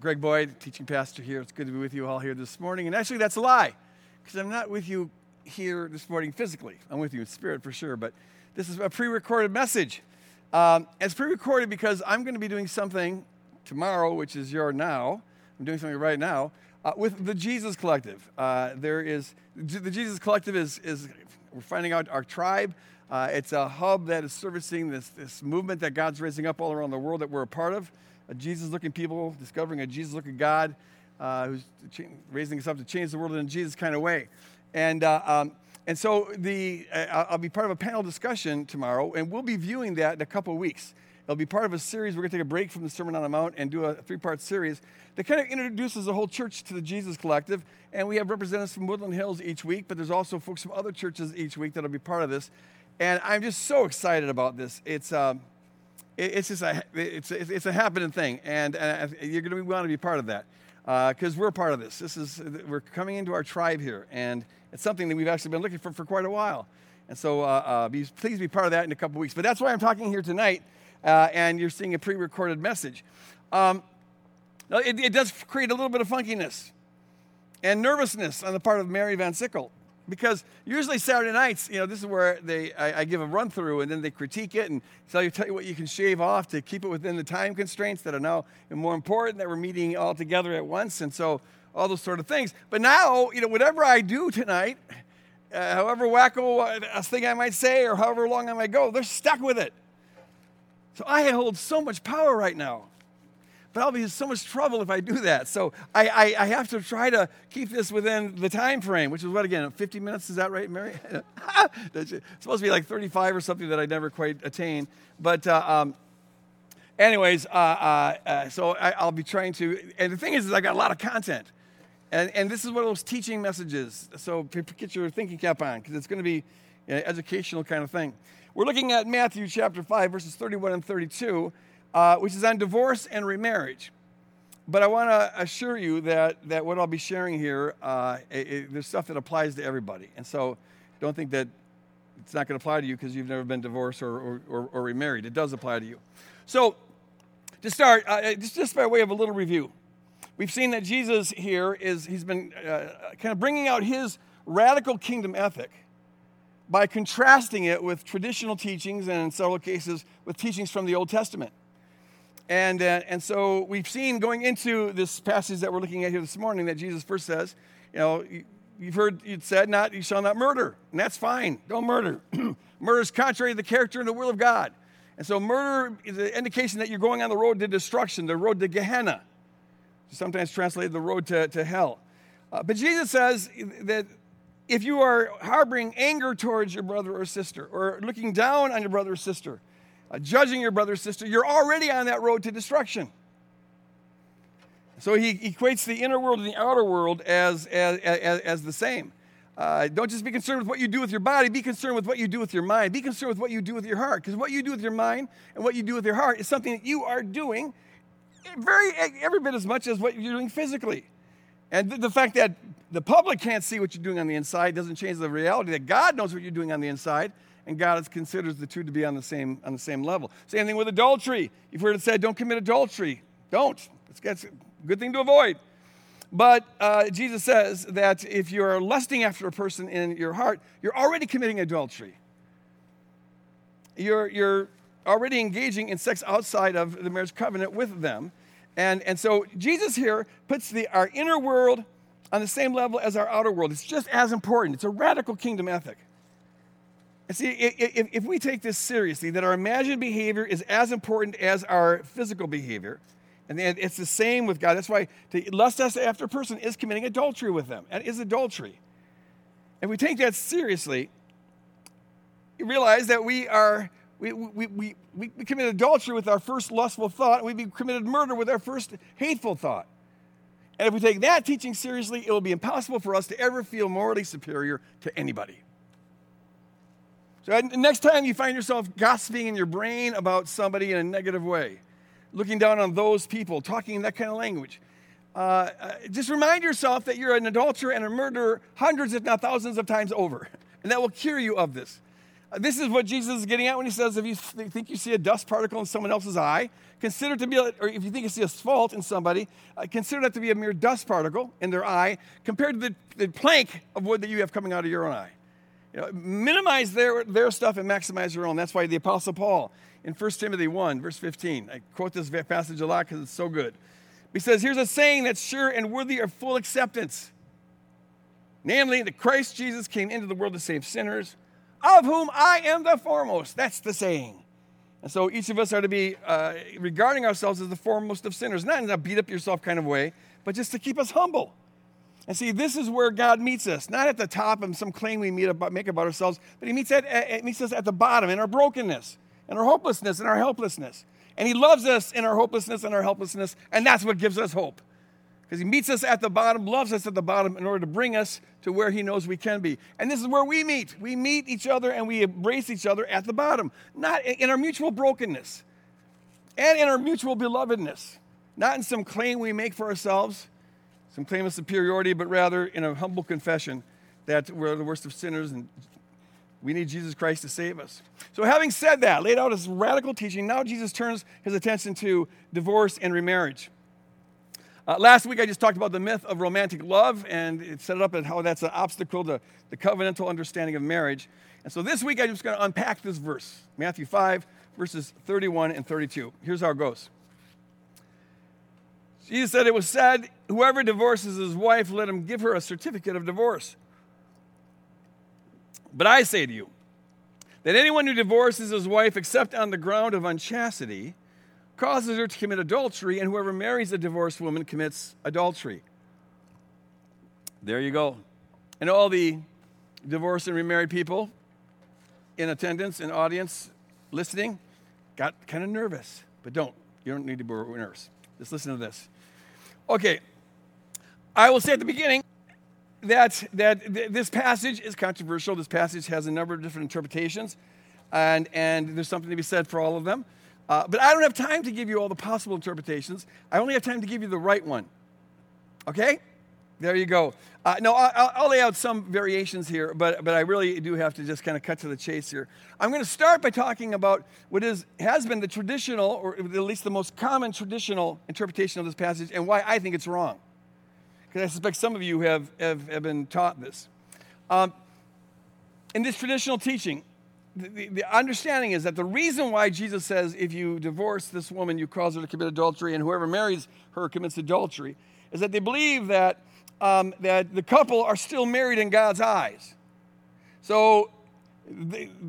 Greg Boyd, teaching pastor here. It's good to be with you all here this morning. And actually, that's a lie, because I'm not with you here this morning physically. I'm with you in spirit for sure, but this is a pre recorded message. Um, it's pre recorded because I'm going to be doing something tomorrow, which is your now. I'm doing something right now uh, with the Jesus Collective. Uh, there is, the Jesus Collective is, is we're finding out our tribe. Uh, it's a hub that is servicing this, this movement that God's raising up all around the world that we're a part of. A Jesus looking people, discovering a Jesus looking God uh, who's raising us up to change the world in a Jesus kind of way. And, uh, um, and so the, uh, I'll be part of a panel discussion tomorrow, and we'll be viewing that in a couple of weeks. It'll be part of a series. We're going to take a break from the Sermon on the Mount and do a three part series that kind of introduces the whole church to the Jesus Collective. And we have representatives from Woodland Hills each week, but there's also folks from other churches each week that'll be part of this. And I'm just so excited about this. It's, um, it's just a, it's, it's a happening thing, and, you're going to want to be part of that because uh, we're part of this. This is we're coming into our tribe here, and it's something that we've actually been looking for for quite a while. And so, uh, uh, be, please be part of that in a couple weeks. But that's why I'm talking here tonight, uh, and you're seeing a pre-recorded message. Um, it, it, does create a little bit of funkiness and nervousness on the part of Mary Van Sickle because usually Saturday nights, you know, this is where they I, I, give a run through and then they critique it and tell you tell you what you can shave off to keep it within the time constraints that are now more important that we're meeting all together at once and so all those sort of things. But now, you know, whatever I do tonight, uh, however wacko a thing I might say or however long I might go, they're stuck with it. So I hold so much power right now but I'll be in so much trouble if I do that. So I, I, I, have to try to keep this within the time frame, which is what again, 50 minutes? Is that right, Mary? it's supposed to be like 35 or something that I never quite attain. But uh, um, anyways, uh, uh, uh so I, will be trying to. And the thing is, is I got a lot of content. And, and this is one of those teaching messages. So get your thinking cap on because it's going to be an educational kind of thing. We're looking at Matthew chapter 5, verses 31 and 32 uh, which is on divorce and remarriage. But I want to assure you that, that what I'll be sharing here, uh, it, it, there's stuff that applies to everybody. And so don't think that it's not going to apply to you because you've never been divorced or, or, or, or, remarried. It does apply to you. So, to start, uh, just, just by way of a little review, we've seen that Jesus here is, he's been uh, kind of bringing out his radical kingdom ethic by contrasting it with traditional teachings and in several cases with teachings from the Old Testament. And, uh, and so we've seen going into this passage that we're looking at here this morning that Jesus first says, you know, you've heard it said, not you shall not murder, and that's fine. Don't murder. murder is contrary to the character and the will of God. And so murder is an indication that you're going on the road to destruction, the road to Gehenna. Sometimes translated the road to, to hell. Uh, but Jesus says that if you are harboring anger towards your brother or sister, or looking down on your brother or sister, uh, judging your brother or sister, you're already on that road to destruction. So he equates the inner world and the outer world as, as, as, as the same. Uh, don't just be concerned with what you do with your body, be concerned with what you do with your mind. Be concerned with what you do with your heart. Because what you do with your mind and what you do with your heart is something that you are doing very every bit as much as what you're doing physically. And the fact that the public can't see what you're doing on the inside doesn't change the reality that God knows what you're doing on the inside and God considers the two to be on the same, on the same level. Same thing with adultery. You've heard it said, don't commit adultery. Don't. It's, a good thing to avoid. But uh, Jesus says that if you're lusting after a person in your heart, you're already committing adultery. You're, you're already engaging in sex outside of the marriage covenant with them. And, and so Jesus here puts the, our inner world on the same level as our outer world. It's just as important. It's a radical kingdom ethic. And see, if, if we take this seriously, that our imagined behavior is as important as our physical behavior, and it's the same with God. That's why to lust after a person is committing adultery with them, and is adultery. If we take that seriously, you realize that we are we, we, we, we, committed adultery with our first lustful thought, and we committed murder with our first hateful thought. And if we take that teaching seriously, it will be impossible for us to ever feel morally superior to anybody. So next time you find yourself gossiping in your brain about somebody in a negative way, looking down on those people, talking in that kind of language, uh, uh, just remind yourself that you're an adulterer and a murderer hundreds, if not thousands, of times over. And that will cure you of this. Uh, This is what Jesus is getting at when he says, if you th- think you see a dust particle in someone else's eye, consider it to be, or if you think you see a fault in somebody, uh, consider that to be a mere dust particle in their eye compared to the, the plank of wood that you have coming out of your own eye. You know, minimize their, their stuff and maximize your own. That's why the Apostle Paul in 1 Timothy 1, verse 15, I quote this passage a lot because it's so good. He says, Here's a saying that's sure and worthy of full acceptance. Namely, that Christ Jesus came into the world to save sinners, of whom I am the foremost. That's the saying. And so each of us are to be uh, regarding ourselves as the foremost of sinners, not in a beat up yourself kind of way, but just to keep us humble. And see, this is where God meets us, not at the top of some claim we about, make about ourselves, but He meets, at, at, meets us at the bottom in our brokenness, in our hopelessness, in our helplessness. And He loves us in our hopelessness and our helplessness, and that's what gives us hope. Because He meets us at the bottom, loves us at the bottom in order to bring us to where He knows we can be. And this is where we meet. We meet each other and we embrace each other at the bottom, not in our mutual brokenness and in our mutual belovedness, not in some claim we make for ourselves some claim of superiority, but rather in a humble confession that we're the worst of sinners and we need Jesus Christ to save us. So, having said that, laid out his radical teaching, now Jesus turns his attention to divorce and remarriage. Uh, last week, I just talked about the myth of romantic love and it set it up and how that's an obstacle to the covenantal understanding of marriage. And so this week, I'm just going to unpack this verse Matthew 5, verses 31 and 32. Here's how it goes. Jesus said, It was said, Whoever divorces his wife, let him give her a certificate of divorce. But I say to you, that anyone who divorces his wife except on the ground of unchastity causes her to commit adultery, and whoever marries a divorced woman commits adultery. There you go. And all the divorced and remarried people in attendance, in audience, listening, got kind of nervous. But don't. You don't need to be nervous. Just listen to this. Okay, I will say at the beginning that, that th- this passage is controversial. This passage has a number of different interpretations, and, and there's something to be said for all of them. Uh, but I don't have time to give you all the possible interpretations. I only have time to give you the right one. Okay? There you go. Uh, no, I'll, I'll, lay out some variations here, but, but I really do have to just kind of cut to the chase here. I'm going to start by talking about what is, has been the traditional, or at least the most common traditional interpretation of this passage, and why I think it's wrong. Because I suspect some of you have, have, have been taught this. Um, in this traditional teaching, the, the, the understanding is that the reason why Jesus says if you divorce this woman, you cause her to commit adultery, and whoever marries her commits adultery, is that they believe that um, that the couple are still married in God's eyes. So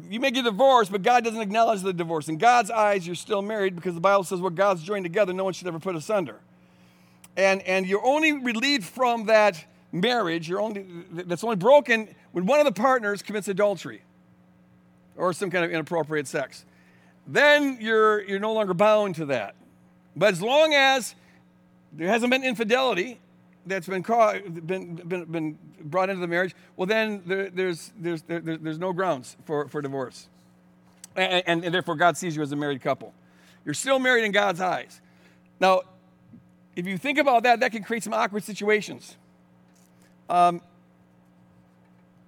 you may get divorced, but God doesn't acknowledge the divorce. In God's eyes, you're still married because the Bible says what God's joined together, no one should ever put asunder. And, and you're only relieved from that marriage, you're only, that's only broken when one of the partners commits adultery or some kind of inappropriate sex. Then you're, you're no longer bound to that. But as long as there hasn't been infidelity, that's been, been, been, been brought into the marriage, well, then there, there's, there's, there, there's no grounds for, for divorce. And, and, and, therefore, God sees you as a married couple. You're still married in God's eyes. Now, if you think about that, that can create some awkward situations. Um,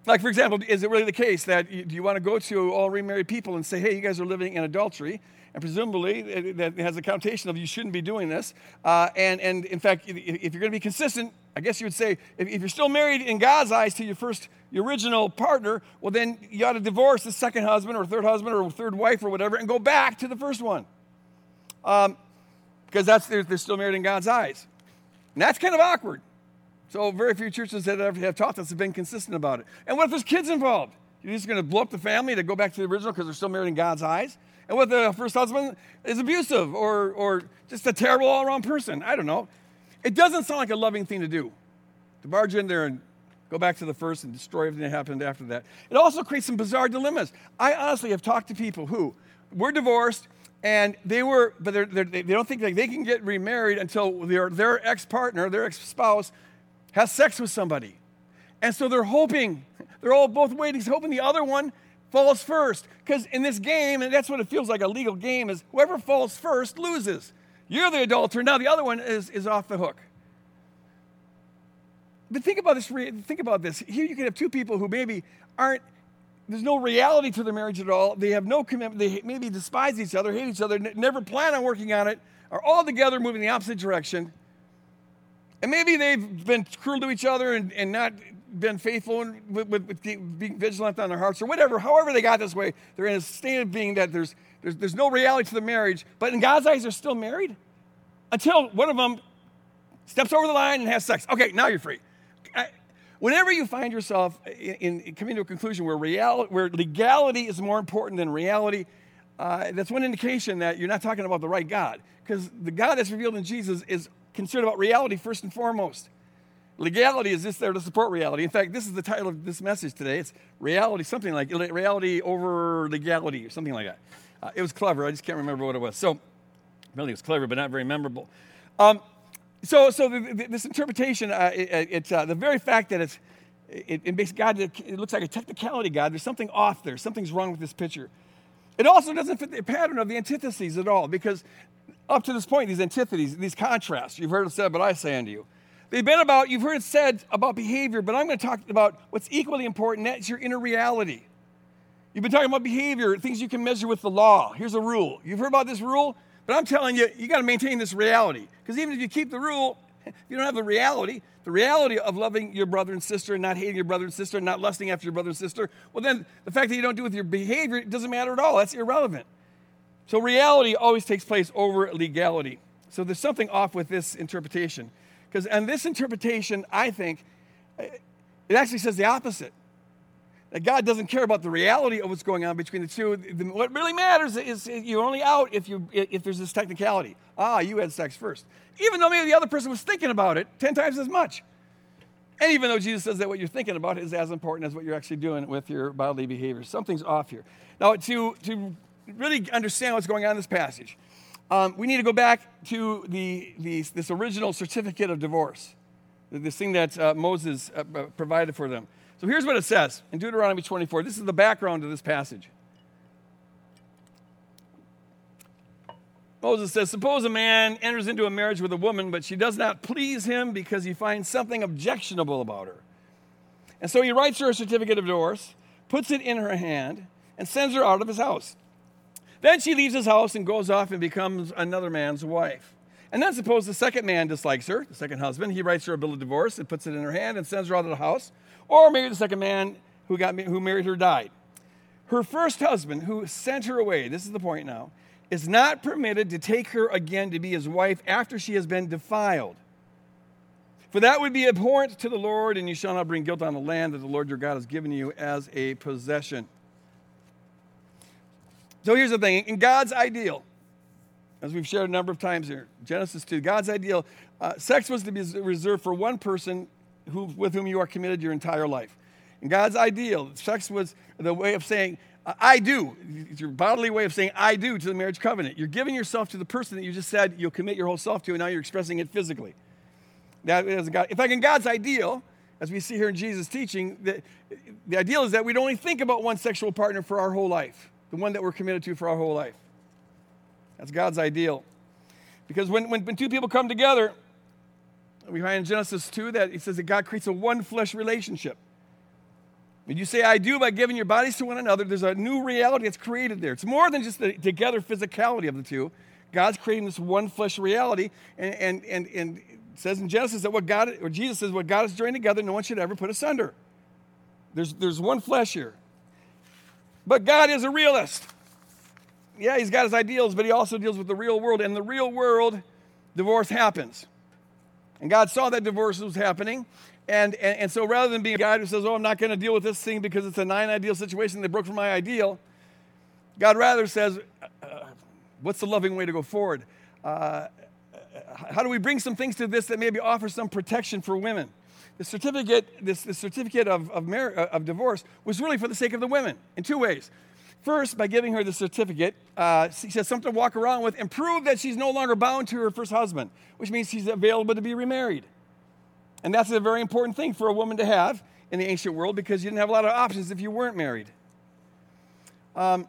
like, for example, is it really the case that you, do you want to go to all remarried people and say, hey, you guys are living in adultery? And presumably that has a connotation of you shouldn't be doing this. Uh, and, and in fact, if, you're going to be consistent, I guess you would say if, if, you're still married in God's eyes to your first, your original partner, well, then you ought to divorce the second husband or third husband or third wife or whatever and go back to the first one. Um, because that's they're, they're still married in God's eyes. And that's kind of awkward. So very few churches that have taught this have been consistent about it. And what if there's kids involved? You're just going to blow up the family to go back to the original because they're still married in God's eyes? And what the first husband is abusive or, or just a terrible all around person. I don't know. It doesn't sound like a loving thing to do to barge in there and go back to the first and destroy everything that happened after that. It also creates some bizarre dilemmas. I honestly have talked to people who were divorced and they were, but they're, they're, they don't think they can get remarried until their, their ex partner, their ex spouse, has sex with somebody. And so they're hoping, they're all both waiting, hoping the other one falls first. Because in this game, and that's what it feels like a legal game, is whoever falls first loses. You're the adulterer, now the other one is, is off the hook. But think about this. Think about this. Here you could have two people who maybe aren't there's no reality to their marriage at all. They have no commitment. They maybe despise each other, hate each other, n- never plan on working on it, are all together moving the opposite direction. And maybe they've been cruel to each other and, and not been faithful and with, with, with being vigilant on their hearts or whatever. However, they got this way, they're in a state of being that there's, there's, there's no reality to the marriage, but in God's eyes, they're still married until one of them steps over the line and has sex. Okay, now you're free. Whenever you find yourself in, in coming to a conclusion where, reality, where legality is more important than reality, uh, that's one indication that you're not talking about the right God. Because the God that's revealed in Jesus is concerned about reality first and foremost. Legality is just there to support reality. In fact, this is the title of this message today. It's reality, something like reality over legality, or something like that. Uh, it was clever. I just can't remember what it was. So, really, it was clever, but not very memorable. Um, so, so the, the, this interpretation, uh, it, it's uh, the very fact that it's, it, it, makes God, it looks like a technicality God. There's something off there. Something's wrong with this picture. It also doesn't fit the pattern of the antitheses at all, because up to this point, these antitheses, these contrasts, you've heard it said, but I say unto you. They've been about, you've heard it said about behavior, but I'm going to talk about what's equally important. That's your inner reality. You've been talking about behavior, things you can measure with the law. Here's a rule. You've heard about this rule? But I'm telling you, you got to maintain this reality. Because even if you keep the rule, if you don't have the reality, the reality of loving your brother and sister and not hating your brother and sister and not lusting after your brother and sister, well, then the fact that you don't do it with your behavior doesn't matter at all. That's irrelevant. So reality always takes place over legality. So there's something off with this interpretation. Because, and this interpretation, I think, it actually says the opposite that God doesn't care about the reality of what's going on between the two. What really matters is you're only out if, you, if there's this technicality. Ah, you had sex first. Even though maybe the other person was thinking about it 10 times as much. And even though Jesus says that what you're thinking about is as important as what you're actually doing with your bodily behavior, something's off here. Now, to, to really understand what's going on in this passage, um, we need to go back to the, the, this original certificate of divorce, this thing that uh, Moses uh, provided for them. So here's what it says in Deuteronomy 24. This is the background to this passage. Moses says, Suppose a man enters into a marriage with a woman, but she does not please him because he finds something objectionable about her. And so he writes her a certificate of divorce, puts it in her hand, and sends her out of his house. Then she leaves his house and goes off and becomes another man's wife. And then suppose the second man dislikes her, the second husband, he writes her a bill of divorce and puts it in her hand and sends her out of the house. Or maybe the second man who, got, who married her died. Her first husband, who sent her away, this is the point now, is not permitted to take her again to be his wife after she has been defiled. For that would be abhorrent to the Lord, and you shall not bring guilt on the land that the Lord your God has given you as a possession. So here's the thing in God's ideal, as we've shared a number of times here, Genesis 2, God's ideal, uh, sex was to be reserved for one person who, with whom you are committed your entire life. In God's ideal, sex was the way of saying, I do. It's your bodily way of saying, I do to the marriage covenant. You're giving yourself to the person that you just said you'll commit your whole self to, and now you're expressing it physically. That is God. In fact, in God's ideal, as we see here in Jesus' teaching, the, the ideal is that we'd only think about one sexual partner for our whole life, the one that we're committed to for our whole life. That's God's ideal. Because when, when, when two people come together, we find in Genesis 2 that it says that God creates a one flesh relationship. When you say I do by giving your bodies to one another, there's a new reality that's created there. It's more than just the together physicality of the two. God's creating this one flesh reality. And, and, and, and says in Genesis that what God, or Jesus says, what God has joined together, no one should ever put asunder. There's, there's one flesh here. But God is a realist. Yeah, he's got his ideals, but he also deals with the real world. And the real world, divorce happens. And God saw that divorce was happening. And, and, and so rather than being a guy who says, Oh, I'm not going to deal with this thing because it's a non ideal situation, they broke from my ideal, God rather says, uh, What's the loving way to go forward? Uh, how do we bring some things to this that maybe offer some protection for women? The certificate, this, the certificate of, of, mar- of divorce was really for the sake of the women in two ways. First, by giving her the certificate, uh, she has something to walk around with and prove that she's no longer bound to her first husband, which means she's available to be remarried. And that's a very important thing for a woman to have in the ancient world because you didn't have a lot of options if you weren't married. Um,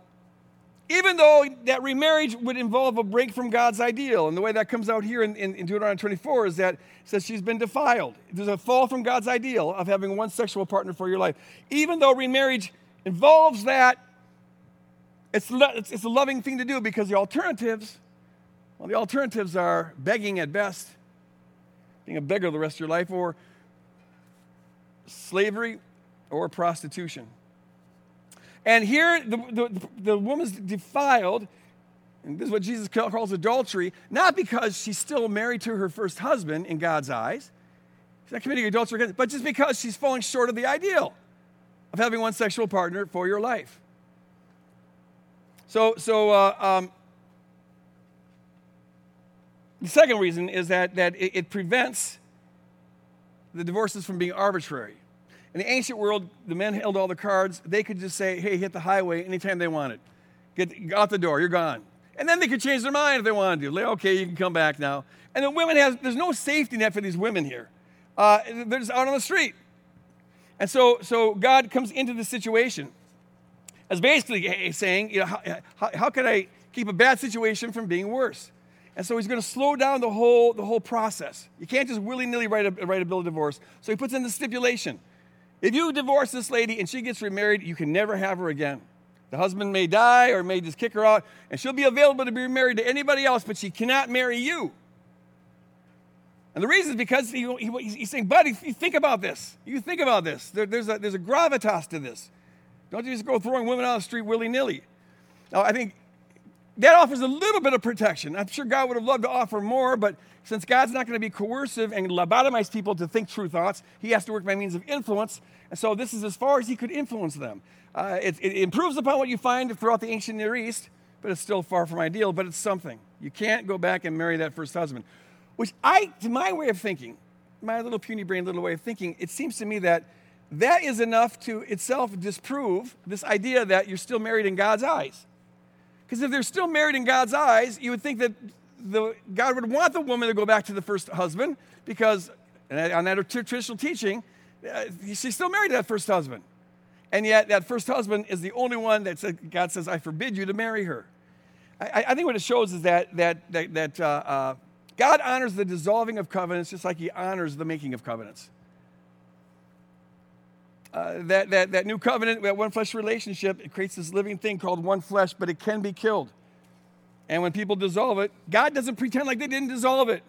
even though that remarriage would involve a break from God's ideal, and the way that comes out here in, in, in Deuteronomy 24 is that says she's been defiled. There's a fall from God's ideal of having one sexual partner for your life. Even though remarriage involves that, it's, it's, it's a loving thing to do because the alternatives, well, the alternatives are begging at best, being a beggar the rest of your life, or slavery or prostitution. And here, the, the, the woman's defiled, and this is what Jesus calls adultery, not because she's still married to her first husband in God's eyes. She's not committing adultery, but just because she's falling short of the ideal of having one sexual partner for your life. So, so uh, um, the second reason is that, that it, it prevents the divorces from being arbitrary. In the ancient world, the men held all the cards. They could just say, hey, hit the highway anytime they wanted. Get out the door, you're gone. And then they could change their mind if they wanted to. Like, okay, you can come back now. And the women have, there's no safety net for these women here. Uh, they're just out on the street. And so, so God comes into the situation as basically saying, you know, how, how, how can I keep a bad situation from being worse? And so he's going to slow down the whole, the whole process. You can't just willy nilly write a, write a bill of divorce. So he puts in the stipulation if you divorce this lady and she gets remarried, you can never have her again. The husband may die or may just kick her out, and she'll be available to be married to anybody else, but she cannot marry you. And the reason is because he, he, he's saying, buddy, think about this. You think about this. There, there's, a, there's a gravitas to this. Don't you just go throwing women out on the street willy nilly. Now, I think that offers a little bit of protection. I'm sure God would have loved to offer more, but since God's not going to be coercive and lobotomize people to think true thoughts, He has to work by means of influence. And so this is as far as He could influence them. Uh, it, it improves upon what you find throughout the ancient Near East, but it's still far from ideal, but it's something. You can't go back and marry that first husband. Which I, to my way of thinking, my little puny brain little way of thinking, it seems to me that that is enough to itself disprove this idea that you're still married in God's eyes. Because if they're still married in God's eyes, you would think that the, God would want the woman to go back to the first husband because, on that traditional teaching, uh, she's still married to that first husband. And yet, that first husband is the only one that said, God says, I forbid you to marry her. I, I think what it shows is that, that, that, that uh, uh, God honors the dissolving of covenants just like he honors the making of covenants. Uh, that, that, that new covenant, that one flesh relationship, it creates this living thing called one flesh, but it can be killed. And when people dissolve it, God doesn't pretend like they didn't dissolve it.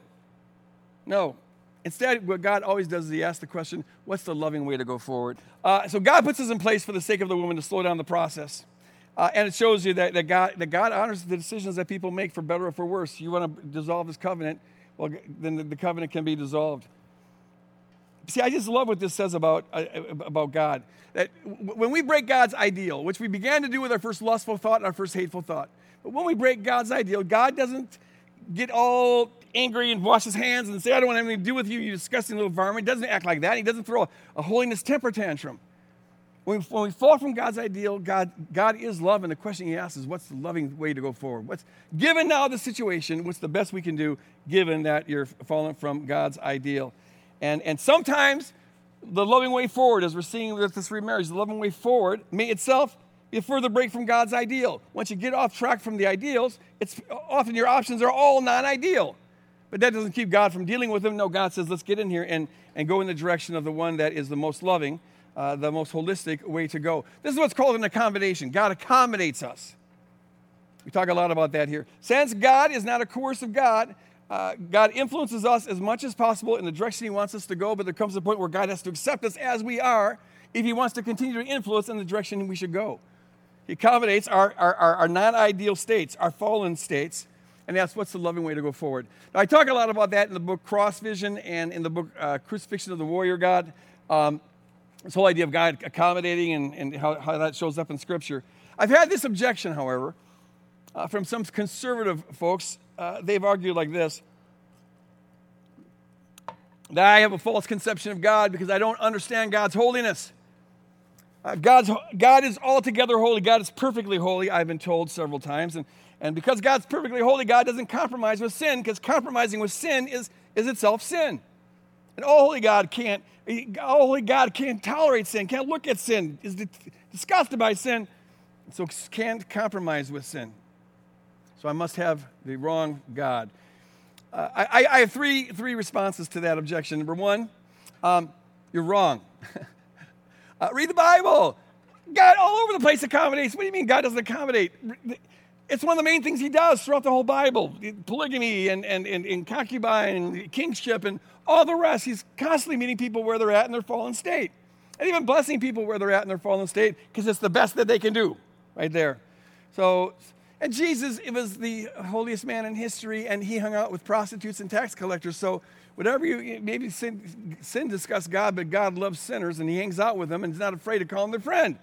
No. Instead, what God always does is He asks the question, what's the loving way to go forward? Uh, so God puts this in place for the sake of the woman to slow down the process. Uh, and it shows you that, that, God, that God honors the decisions that people make for better or for worse. You want to dissolve this covenant, well, then the, the covenant can be dissolved. See, I just love what this says about, uh, about God. That when we break God's ideal, which we began to do with our first lustful thought and our first hateful thought, when we break God's ideal, God doesn't get all angry and wash his hands and say, I don't want anything to do with you, you disgusting little varmint. He doesn't act like that. He doesn't throw a, a holiness temper tantrum. When we, when we, fall from God's ideal, God, God is love, and the question he asks is, what's the loving way to go forward? What's, given now the situation, what's the best we can do given that you're falling from God's ideal? And, and sometimes the loving way forward, as we're seeing with this remarriage, the loving way forward may itself a further break from God's ideal. Once you get off track from the ideals, it's often your options are all non-ideal. But that doesn't keep God from dealing with them. No, God says, let's get in here and, and go in the direction of the one that is the most loving, uh, the most holistic way to go. This is what's called an accommodation. God accommodates us. We talk a lot about that here. Since God is not a coercive God, uh, God influences us as much as possible in the direction He wants us to go, but there comes a point where God has to accept us as we are if He wants to continue to influence in the direction we should go. He accommodates our, our, our, our non ideal states, our fallen states, and that's what's the loving way to go forward. Now, I talk a lot about that in the book Cross Vision and in the book uh, Crucifixion of the Warrior God. Um, this whole idea of God accommodating and, and how, how that shows up in Scripture. I've had this objection, however, uh, from some conservative folks uh, they've argued like this that I have a false conception of God because I don't understand God's holiness. Uh, God's, God is altogether holy. God is perfectly holy, I've been told several times. And, and because God's perfectly holy, God doesn't compromise with sin because compromising with sin is, is itself sin. And all holy God can't, all holy God can't tolerate sin, can't look at sin, is disgusted by sin, so can't compromise with sin. So I must have the wrong God. Uh, I, I, have three, three responses to that objection. Number one, um, you're wrong. uh, read the Bible. God all over the place accommodates. What do you mean God doesn't accommodate? It's one of the main things he does throughout the whole Bible polygamy and, and, and, and concubine and kingship and all the rest. He's constantly meeting people where they're at in their fallen state and even blessing people where they're at in their fallen state because it's the best that they can do right there. So, and Jesus, it was the holiest man in history, and he hung out with prostitutes and tax collectors. So, whatever you maybe sin, sin disgusts God, but God loves sinners, and he hangs out with them and is not afraid to call them their friend.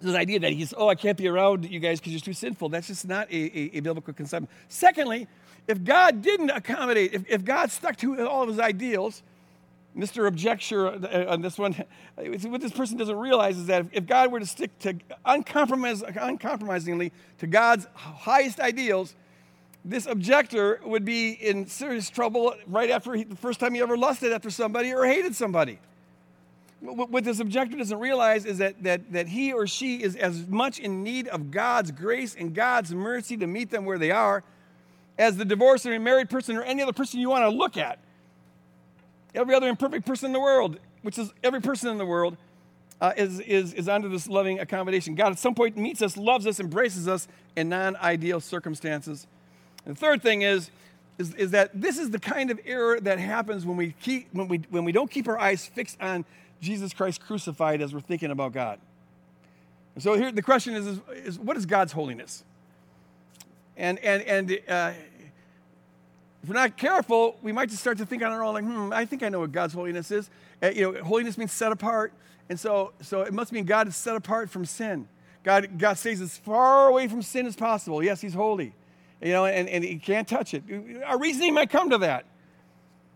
This idea that he's, oh, I can't be around you guys because you're too sinful, that's just not a, a, a, biblical concept. Secondly, if God didn't accommodate, if, if God stuck to all of his ideals, Mr. Objecture uh, on this one, what this person doesn't realize is that if God were to stick to uncompromisingly to God's highest ideals, this objector would be in serious trouble right after he, the first time he ever lusted after somebody or hated somebody. What this objector doesn't realize is that, that, that he or she is as much in need of God's grace and God's mercy to meet them where they are as the divorced or married person or any other person you want to look at every other imperfect person in the world, which is every person in the world, uh, is, is, is under this loving accommodation. God at some point meets us, loves us, embraces us in non ideal circumstances. And the third thing is, is, is that this is the kind of error that happens when we, keep, when, we, when we don't keep our eyes fixed on Jesus Christ crucified as we're thinking about God. And so here the question is, is, is what is God's holiness? And, and, and uh, if we're not careful, we might just start to think on our own, like, hmm, I think I know what God's holiness is. Uh, you know, holiness means set apart. And so, so it must mean God is set apart from sin. God, God stays as far away from sin as possible. Yes, He's holy. You know, and, and He can't touch it. Our reasoning might come to that.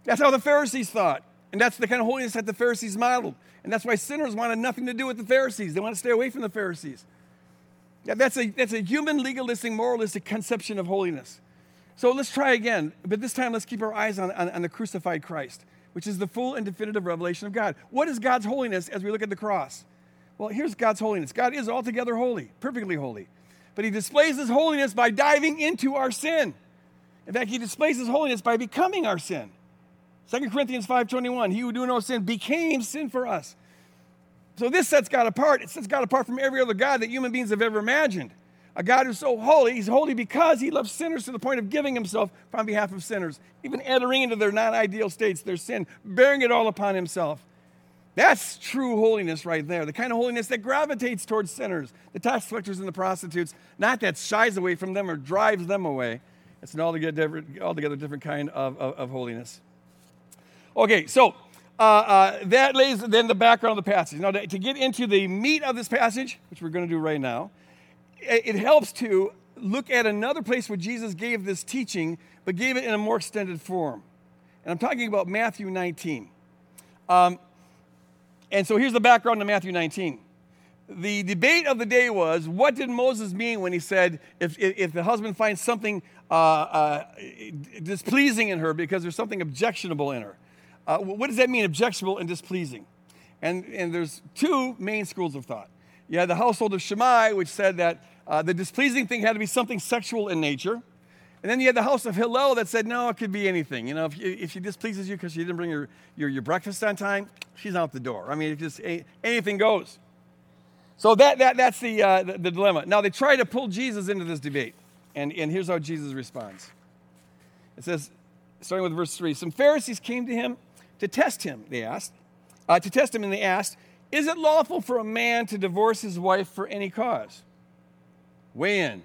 That's how the Pharisees thought. And that's the kind of holiness that the Pharisees modeled. And that's why sinners wanted nothing to do with the Pharisees. They want to stay away from the Pharisees. That's a, that's a human, legalistic, moralistic conception of holiness. So let's try again, but this time let's keep our eyes on, on, on, the crucified Christ, which is the full and definitive revelation of God. What is God's holiness as we look at the cross? Well, here's God's holiness God is altogether holy, perfectly holy. But he displays his holiness by diving into our sin. In fact, he displays his holiness by becoming our sin. 2 Corinthians 5:21, he who knew no sin became sin for us. So this sets God apart. It sets God apart from every other God that human beings have ever imagined a God who's so holy. He's holy because he loves sinners to the point of giving himself on behalf of sinners, even entering into their non ideal states, their sin, bearing it all upon himself. That's true holiness right there. The kind of holiness that gravitates towards sinners, the tax collectors and the prostitutes, not that shies away from them or drives them away. It's an altogether different, altogether different kind of, of, of holiness. Okay, so uh, uh, that lays then the background of the passage. Now, to, to get into the meat of this passage, which we're going to do right now, it helps to look at another place where Jesus gave this teaching, but gave it in a more extended form. And I'm talking about Matthew 19. Um, and so here's the background to Matthew 19. The debate of the day was what did Moses mean when he said, if, if the husband finds something uh, uh, displeasing in her because there's something objectionable in her? Uh, what does that mean, objectionable and displeasing? And, and there's two main schools of thought. You had the household of Shammai, which said that uh, the displeasing thing had to be something sexual in nature. And then you had the house of Hillel that said, no, it could be anything. You know, if, if she displeases you because she didn't bring your, your, your, breakfast on time, she's out the door. I mean, it just anything goes. So that, that, that's the, uh, the, the, dilemma. Now, they try to pull Jesus into this debate. And, and here's how Jesus responds it says, starting with verse 3 Some Pharisees came to him to test him, they asked. Uh, to test him, and they asked, Is it lawful for a man to divorce his wife for any cause? Weigh in.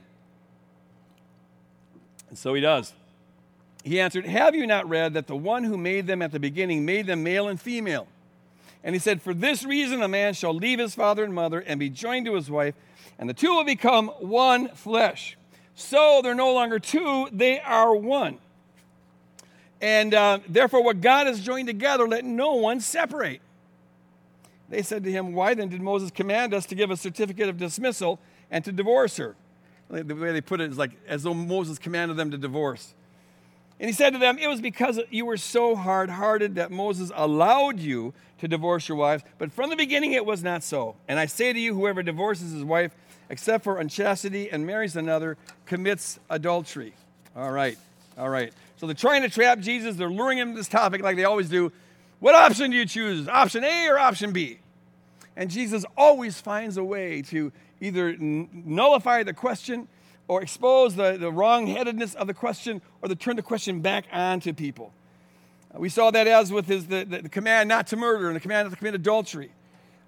And so he does. He answered, Have you not read that the one who made them at the beginning made them male and female? And he said, For this reason a man shall leave his father and mother and be joined to his wife, and the two will become one flesh. So they're no longer two, they are one. And uh, therefore, what God has joined together, let no one separate. They said to him, Why then did Moses command us to give a certificate of dismissal and to divorce her. The way they put it is like as though Moses commanded them to divorce. And he said to them, It was because you were so hard hearted that Moses allowed you to divorce your wives, but from the beginning it was not so. And I say to you, whoever divorces his wife, except for unchastity, and marries another, commits adultery. All right, all right. So they're trying to trap Jesus, they're luring him to this topic like they always do. What option do you choose? Option A or option B? And Jesus always finds a way to either nullify the question or expose the, the wrong-headedness of the question or to turn the question back onto people. Uh, we saw that as with his, the, the, the, command not to murder and the command not to commit adultery.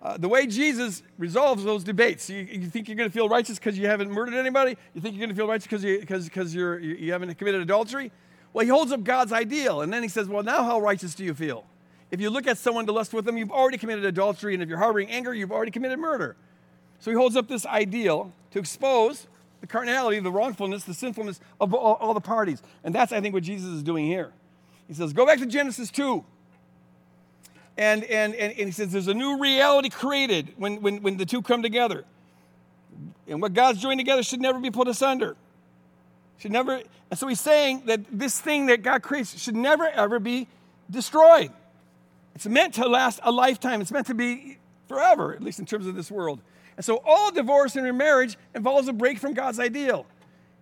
Uh, the way Jesus resolves those debates, you, you think you're going to feel righteous because you haven't murdered anybody? You think you're going to feel righteous because you, cause, cause you're, you, you haven't committed adultery? Well, he holds up God's ideal, and then he says, Well, now how righteous do you feel? If you look at someone to lust with them, you've already committed adultery, and if you're harboring anger, you've already committed murder. So he holds up this ideal to expose the carnality, the wrongfulness, the sinfulness of all, all, the parties. And that's, I think, what Jesus is doing here. He says, Go back to Genesis 2. And, and, and, and he says, There's a new reality created when, when, when the two come together. And what God's joined together should never be put asunder. Should never, and so he's saying that this thing that God creates should never ever be destroyed. It's meant to last a lifetime. It's meant to be forever, at least in terms of this world. And so all divorce and remarriage involves a break from God's ideal.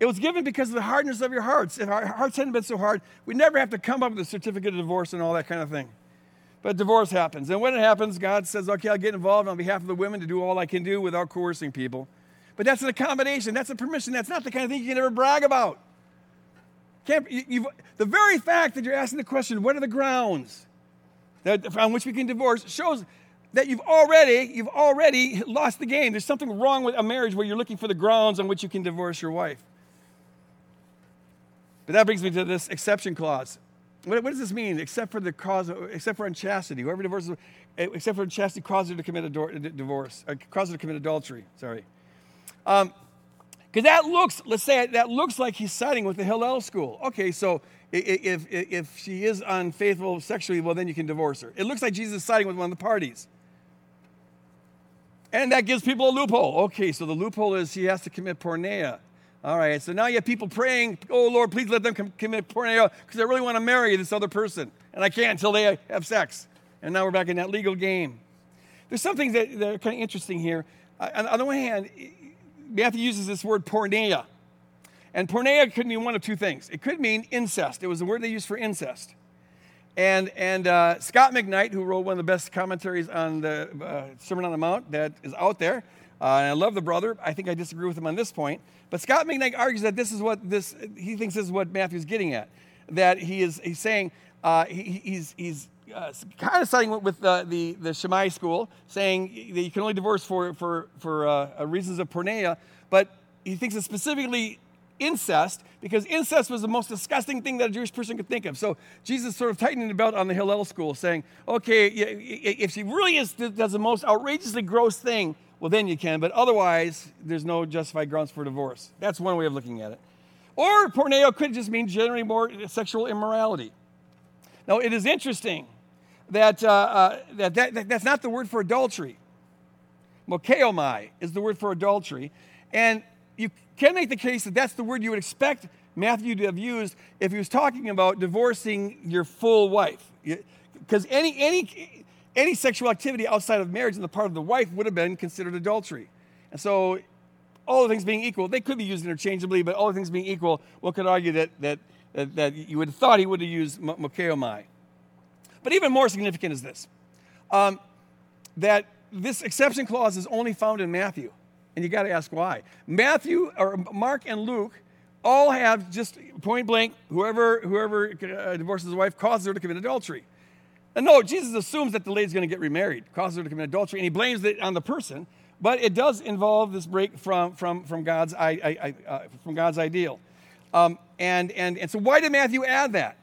It was given because of the hardness of your hearts. If our hearts hadn't been so hard, we'd never have to come up with a certificate of divorce and all that kind of thing. But divorce happens. And when it happens, God says, okay, I'll get involved on behalf of the women to do all I can do without coercing people. But that's an accommodation. That's a permission. That's not the kind of thing you can ever brag about. Can't, you, the very fact that you're asking the question, what are the grounds? that, on which we can divorce shows that you've already you've already lost the game. There's something wrong with a marriage where you're looking for the grounds on which you can divorce your wife. But that brings me to this exception clause. What, what does this mean? Except for the cause, of, except for unchastity. Whoever divorces, except for unchastity, causes her to commit a divorce, uh, causes her to commit adultery. Sorry. Um, because that looks, let's say that looks like he's siding with the Hillel school. Okay, so if, if, if she is unfaithful sexually, well, then you can divorce her. It looks like Jesus is siding with one of the parties. And that gives people a loophole. Okay, so the loophole is he has to commit porneia. All right, so now you have people praying, oh Lord, please let them com- commit porneia because I really want to marry this other person. And I can't until they have sex. And now we're back in that legal game. There's some things that, that are kind of interesting here. On, on the one hand, Matthew uses this word porneia. And porneia could mean one of two things. It could mean incest. It was the word they used for incest. And, and uh, Scot McKnight, who wrote one of the best commentaries on the uh, Sermon on the Mount that is out there, uh, and I love the brother. I think I disagree with him on this point. But Scot McKnight argues that this is what this, he thinks this is what Matthew's getting at. That he is, he's saying, uh, he, he's, he's uh, kind of siding with the, the, the Shammai school, saying that you can only divorce for, for, for uh, reasons of porneia, but he thinks it's specifically incest because incest was the most disgusting thing that a Jewish person could think of. So Jesus sort of tightening the belt on the Hillel school, saying, okay, if she really is does the most outrageously gross thing, well, then you can, but otherwise, there's no justified grounds for divorce. That's one way of looking at it. Or porneo could just mean generally more sexual immorality. Now, it is interesting that, uh, uh, that, that, that, that's not the word for adultery. Mokeomai is the word for adultery. And you can make the case that that's the word you would expect Matthew to have used if he was talking about divorcing your full wife. Because any, any, any sexual activity outside of marriage on the part of the wife would have been considered adultery. And so, all the things being equal, they could be used interchangeably, but all the things being equal, one could argue that, that, that, that you would have thought he would have used mokeomai. But even more significant is this um, that this exception clause is only found in Matthew. And you got to ask why. Matthew or Mark and Luke all have just point blank whoever whoever uh, divorces his wife causes her to commit adultery. And no, Jesus assumes that the lady's going to get remarried, causes her to commit adultery, and he blames it on the person. But it does involve this break from from from God's I, I, uh, from God's ideal. Um, and and and so why did Matthew add that?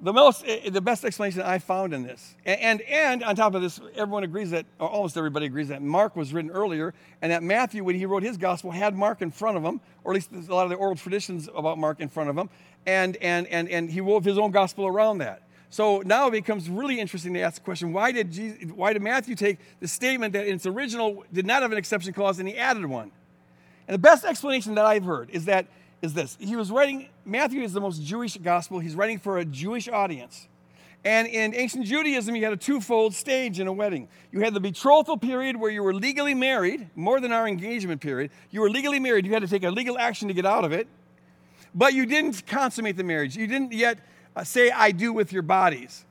The most eh, eh, the best explanation I found in this, and, and on top of this, everyone agrees that almost everybody agrees that Mark was written earlier, and that Matthew, when he wrote his gospel, had Mark in front of him, or at least a lot of the oral traditions about Mark in front of him, and and and and he wove his own gospel around that. So now it becomes really interesting to ask the question: Why did Jesus, why did Matthew take the statement that in its original did not have an exception clause and he added one? And the best explanation that I've heard is that is this. He was writing, Matthew is the most Jewish gospel. He's writing for a Jewish audience. And in ancient Judaism, you had a twofold stage in a wedding. You had the betrothal period where you were legally married, more than our engagement period. You were legally married. You had to take a legal action to get out of it. But you didn't consummate the marriage. You didn't yet uh, say, I do with your bodies.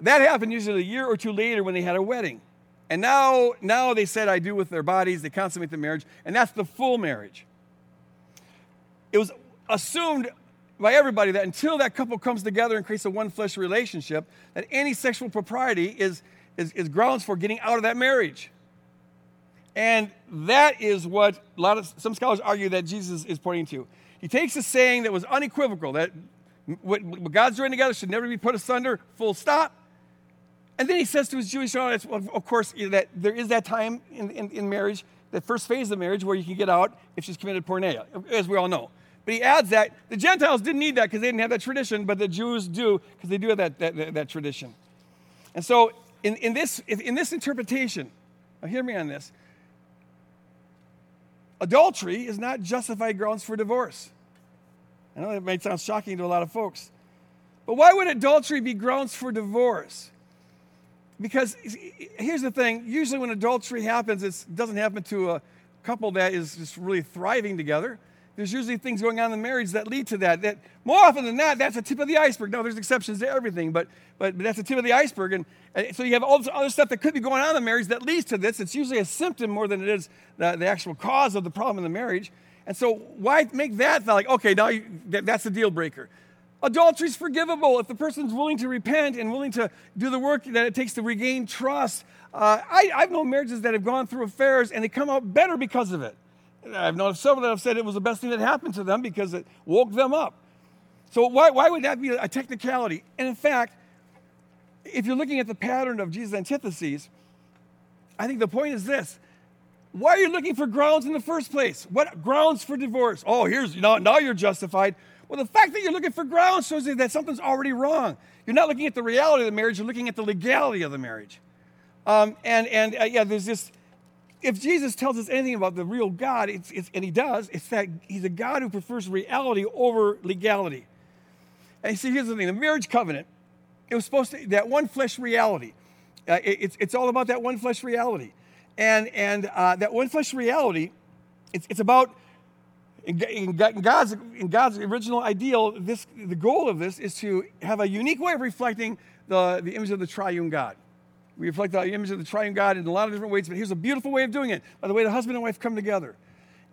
That happened usually a year or two later when they had a wedding. And now, now they said, I do with their bodies, they consummate the marriage, and that's the full marriage. It was assumed by everybody that until that couple comes together and creates a one flesh relationship, that any sexual propriety is, is, is grounds for getting out of that marriage. And that is what a lot of some scholars argue that Jesus is pointing to. He takes a saying that was unequivocal that what, what God's joined together should never be put asunder, full stop. And then he says to his Jewish audience, well, of course, that there is that time in, in, in marriage, that first phase of marriage, where you can get out if she's committed porneia, as we all know. But he adds that the Gentiles didn't need that because they didn't have that tradition, but the Jews do because they do have that, that, that, tradition. And so, in, in, this, in this interpretation, now hear me on this adultery is not justified grounds for divorce. I know that might sound shocking to a lot of folks. But why would adultery be grounds for divorce? Because here's the thing usually, when adultery happens, it doesn't happen to a couple that is just really thriving together. There's usually things going on in the marriage that lead to that. That more often than that, that's the tip of the iceberg. Now, there's exceptions to everything, but but, but that's the tip of the iceberg. And, and, so you have all this other stuff that could be going on in the marriage that leads to this. It's usually a symptom more than it is the, the actual cause of the problem in the marriage. And so why make that like okay now you, that, that's the deal breaker? Adultery is forgivable if the person's willing to repent and willing to do the work that it takes to regain trust. Uh, I, I've known marriages that have gone through affairs and they come out better because of it. I've known some that have said it was the best thing that happened to them because it woke them up. So why, why would that be a technicality? And in fact, if you're looking at the pattern of Jesus' antitheses, I think the point is this. Why are you looking for grounds in the first place? What grounds for divorce? Oh, here's now, now you're justified. Well, the fact that you're looking for grounds shows you that something's already wrong. You're not looking at the reality of the marriage, you're looking at the legality of the marriage. Um, and and uh, yeah, there's this if Jesus tells us anything about the real God, it's, it's, and he does, it's that he's a God who prefers reality over legality. And see, here's the thing the marriage covenant, it was supposed to, that one flesh reality. Uh, it, it's, it's all about that one flesh reality. And, and uh, that one flesh reality, it's, it's about, in, God's, in God's original ideal, this, the goal of this is to have a unique way of reflecting the, the image of the triune God. We reflect the image of the triune God in a lot of different ways, but here's a beautiful way of doing it by the way the husband and wife come together.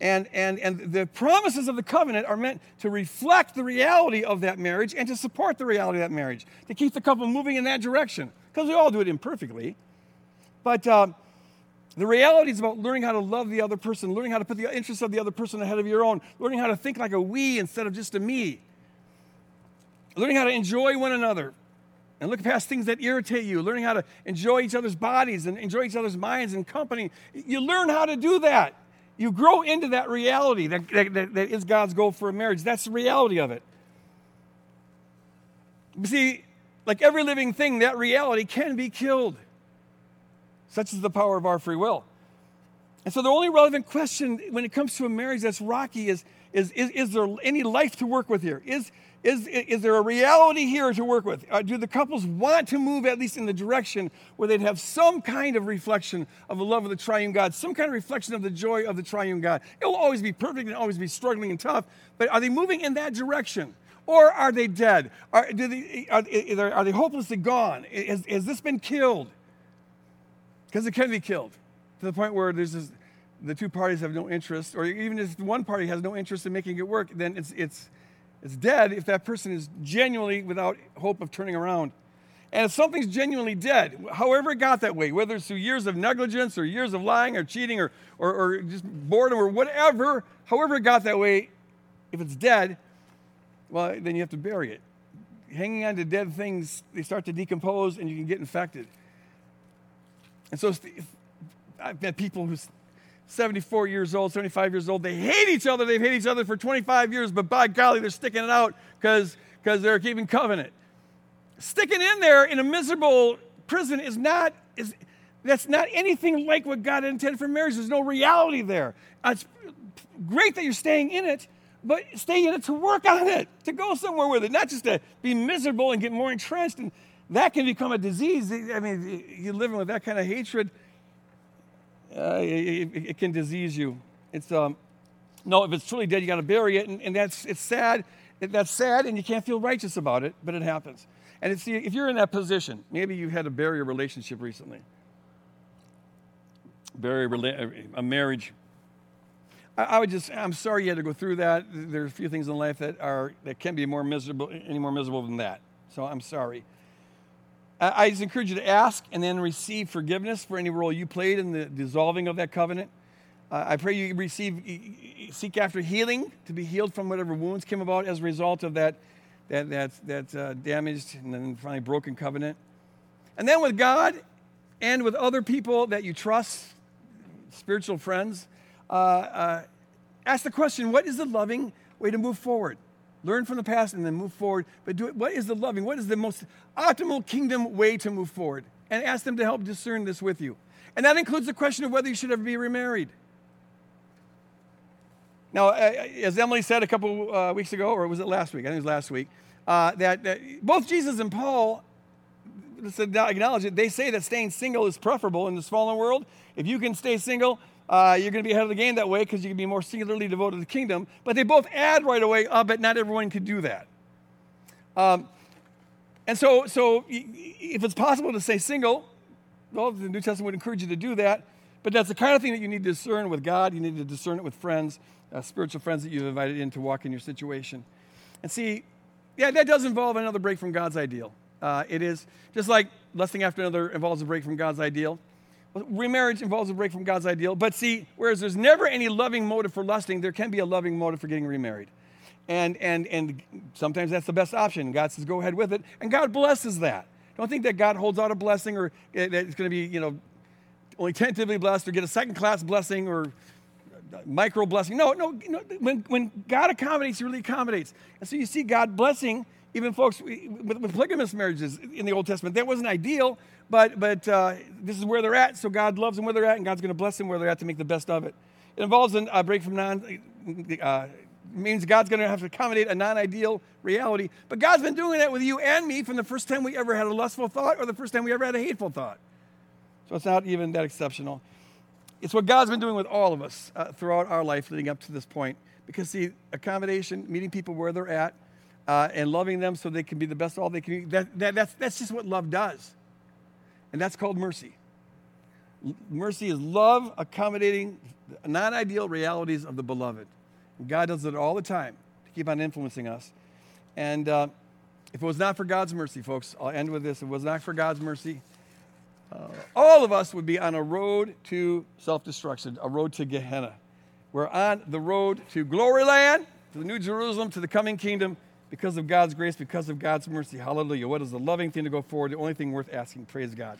And, and, and the promises of the covenant are meant to reflect the reality of that marriage and to support the reality of that marriage, to keep the couple moving in that direction, because we all do it imperfectly. But uh, the reality is about learning how to love the other person, learning how to put the interests of the other person ahead of your own, learning how to think like a we instead of just a me, learning how to enjoy one another, and look past things that irritate you, learning how to enjoy each other's bodies and enjoy each other's minds and company. You learn how to do that. You grow into that reality that, that, that is God's goal for a marriage. That's the reality of it. You see, like every living thing, that reality can be killed. Such is the power of our free will. And so the only relevant question when it comes to a marriage that's rocky is, is, is, is there any life to work with here? Is, is, is there a reality here to work with? Uh, do the couples want to move at least in the direction where they'd have some kind of reflection of the love of the triune God, some kind of reflection of the joy of the triune God? It will always be perfect and always be struggling and tough, but are they moving in that direction? Or are they dead? Are, they, are, are they hopelessly gone? Has this been killed? Because it can be killed to the point where there's this, the two parties have no interest, or even if one party has no interest in making it work, then it's, it's, it's dead if that person is genuinely without hope of turning around. And if something's genuinely dead, however it got that way, whether it's through years of negligence or years of lying or cheating or, or, or just boredom or whatever, however it got that way, if it's dead, well, then you have to bury it. Hanging on to dead things, they start to decompose and you can get infected. And so I've met people who's 74 years old, 75 years old. They hate each other. They've hated each other for 25 years, but by golly, they're sticking it out because they're keeping covenant. Sticking in there in a miserable prison is not, is, that's not anything like what God intended for marriage. There's no reality there. Uh, it's great that you're staying in it, but stay in it to work on it, to go somewhere with it, not just to be miserable and get more entrenched. And that can become a disease. I mean, you're living with that kind of hatred uh, it, it, can disease you. It's um, no, if it's truly dead, you got to bury it, and, and that's it's sad. That's sad, and you can't feel righteous about it, but it happens. And it's, if you're in that position, maybe you had a barrier relationship recently, barrier, a marriage. I, I would just, I'm sorry you had to go through that. There are a few things in life that are that can be more miserable, any more miserable than that. So I'm sorry. I just encourage you to ask and then receive forgiveness for any role you played in the dissolving of that covenant. Uh, I pray you receive, seek after healing to be healed from whatever wounds came about as a result of that, that, that, that uh, damaged and then finally broken covenant. And then with God and with other people that you trust, spiritual friends, uh, uh ask the question what is the loving way to move forward? Learn from the past and then move forward, but do it. What is the loving? What is the most optimal kingdom way to move forward? And ask them to help discern this with you. And that includes the question of whether you should ever be remarried. Now, as Emily said a couple uh, weeks ago, or was it last week? I think it was last week, uh, that, that, both Jesus and Paul acknowledge it. They say that staying single is preferable in this fallen world. If you can stay single, uh, you're going to be ahead of the game that way because you can be more singularly devoted to the kingdom. But they both add right away, uh, but not everyone can do that. Um, and so, so if it's possible to stay single, well, the New Testament would encourage you to do that. But that's the kind of thing that you need to discern with God. You need to discern it with friends uh, spiritual friends that you've invited in to walk in your situation. And see, yeah, that does involve another break from God's ideal. Uh, it is just like lusting after another involves a break from God's ideal. Remarriage involves a break from God's ideal. But see, whereas there's never any loving motive for lusting, there can be a loving motive for getting remarried. And, and, and sometimes that's the best option. God says, go ahead with it. And God blesses that. Don't think that God holds out a blessing or eh, that it's going to be, you know, only tentatively blessed or get a second class blessing or micro blessing. No, no, no. When, when God accommodates, He really accommodates. And so you see God blessing even folks with, with polygamous marriages in the Old Testament. That wasn't ideal, but, but uh, this is where they're at. So God loves them where they're at, and God's going to bless them where they're at to make the best of it. It involves a break from non. Uh, means God's going to have to accommodate a non ideal reality. But God's been doing that with you and me from the first time we ever had a lustful thought or the first time we ever had a hateful thought. So it's not even that exceptional. It's what God's been doing with all of us uh, throughout our life leading up to this point. Because, see, accommodation, meeting people where they're at, uh, and loving them so they can be the best of all they can be, that, that, that's, that's just what love does. And that's called mercy. L- mercy is love accommodating non ideal realities of the beloved. And God does it all the time to keep on influencing us. And uh, if it was not for God's mercy, folks, I'll end with this. If it was not for God's mercy, uh, all of us would be on a road to self destruction, a road to Gehenna. We're on the road to glory land, to the New Jerusalem, to the coming kingdom because of God's grace, because of God's mercy. Hallelujah. What is the loving thing to go forward? The only thing worth asking. Praise God.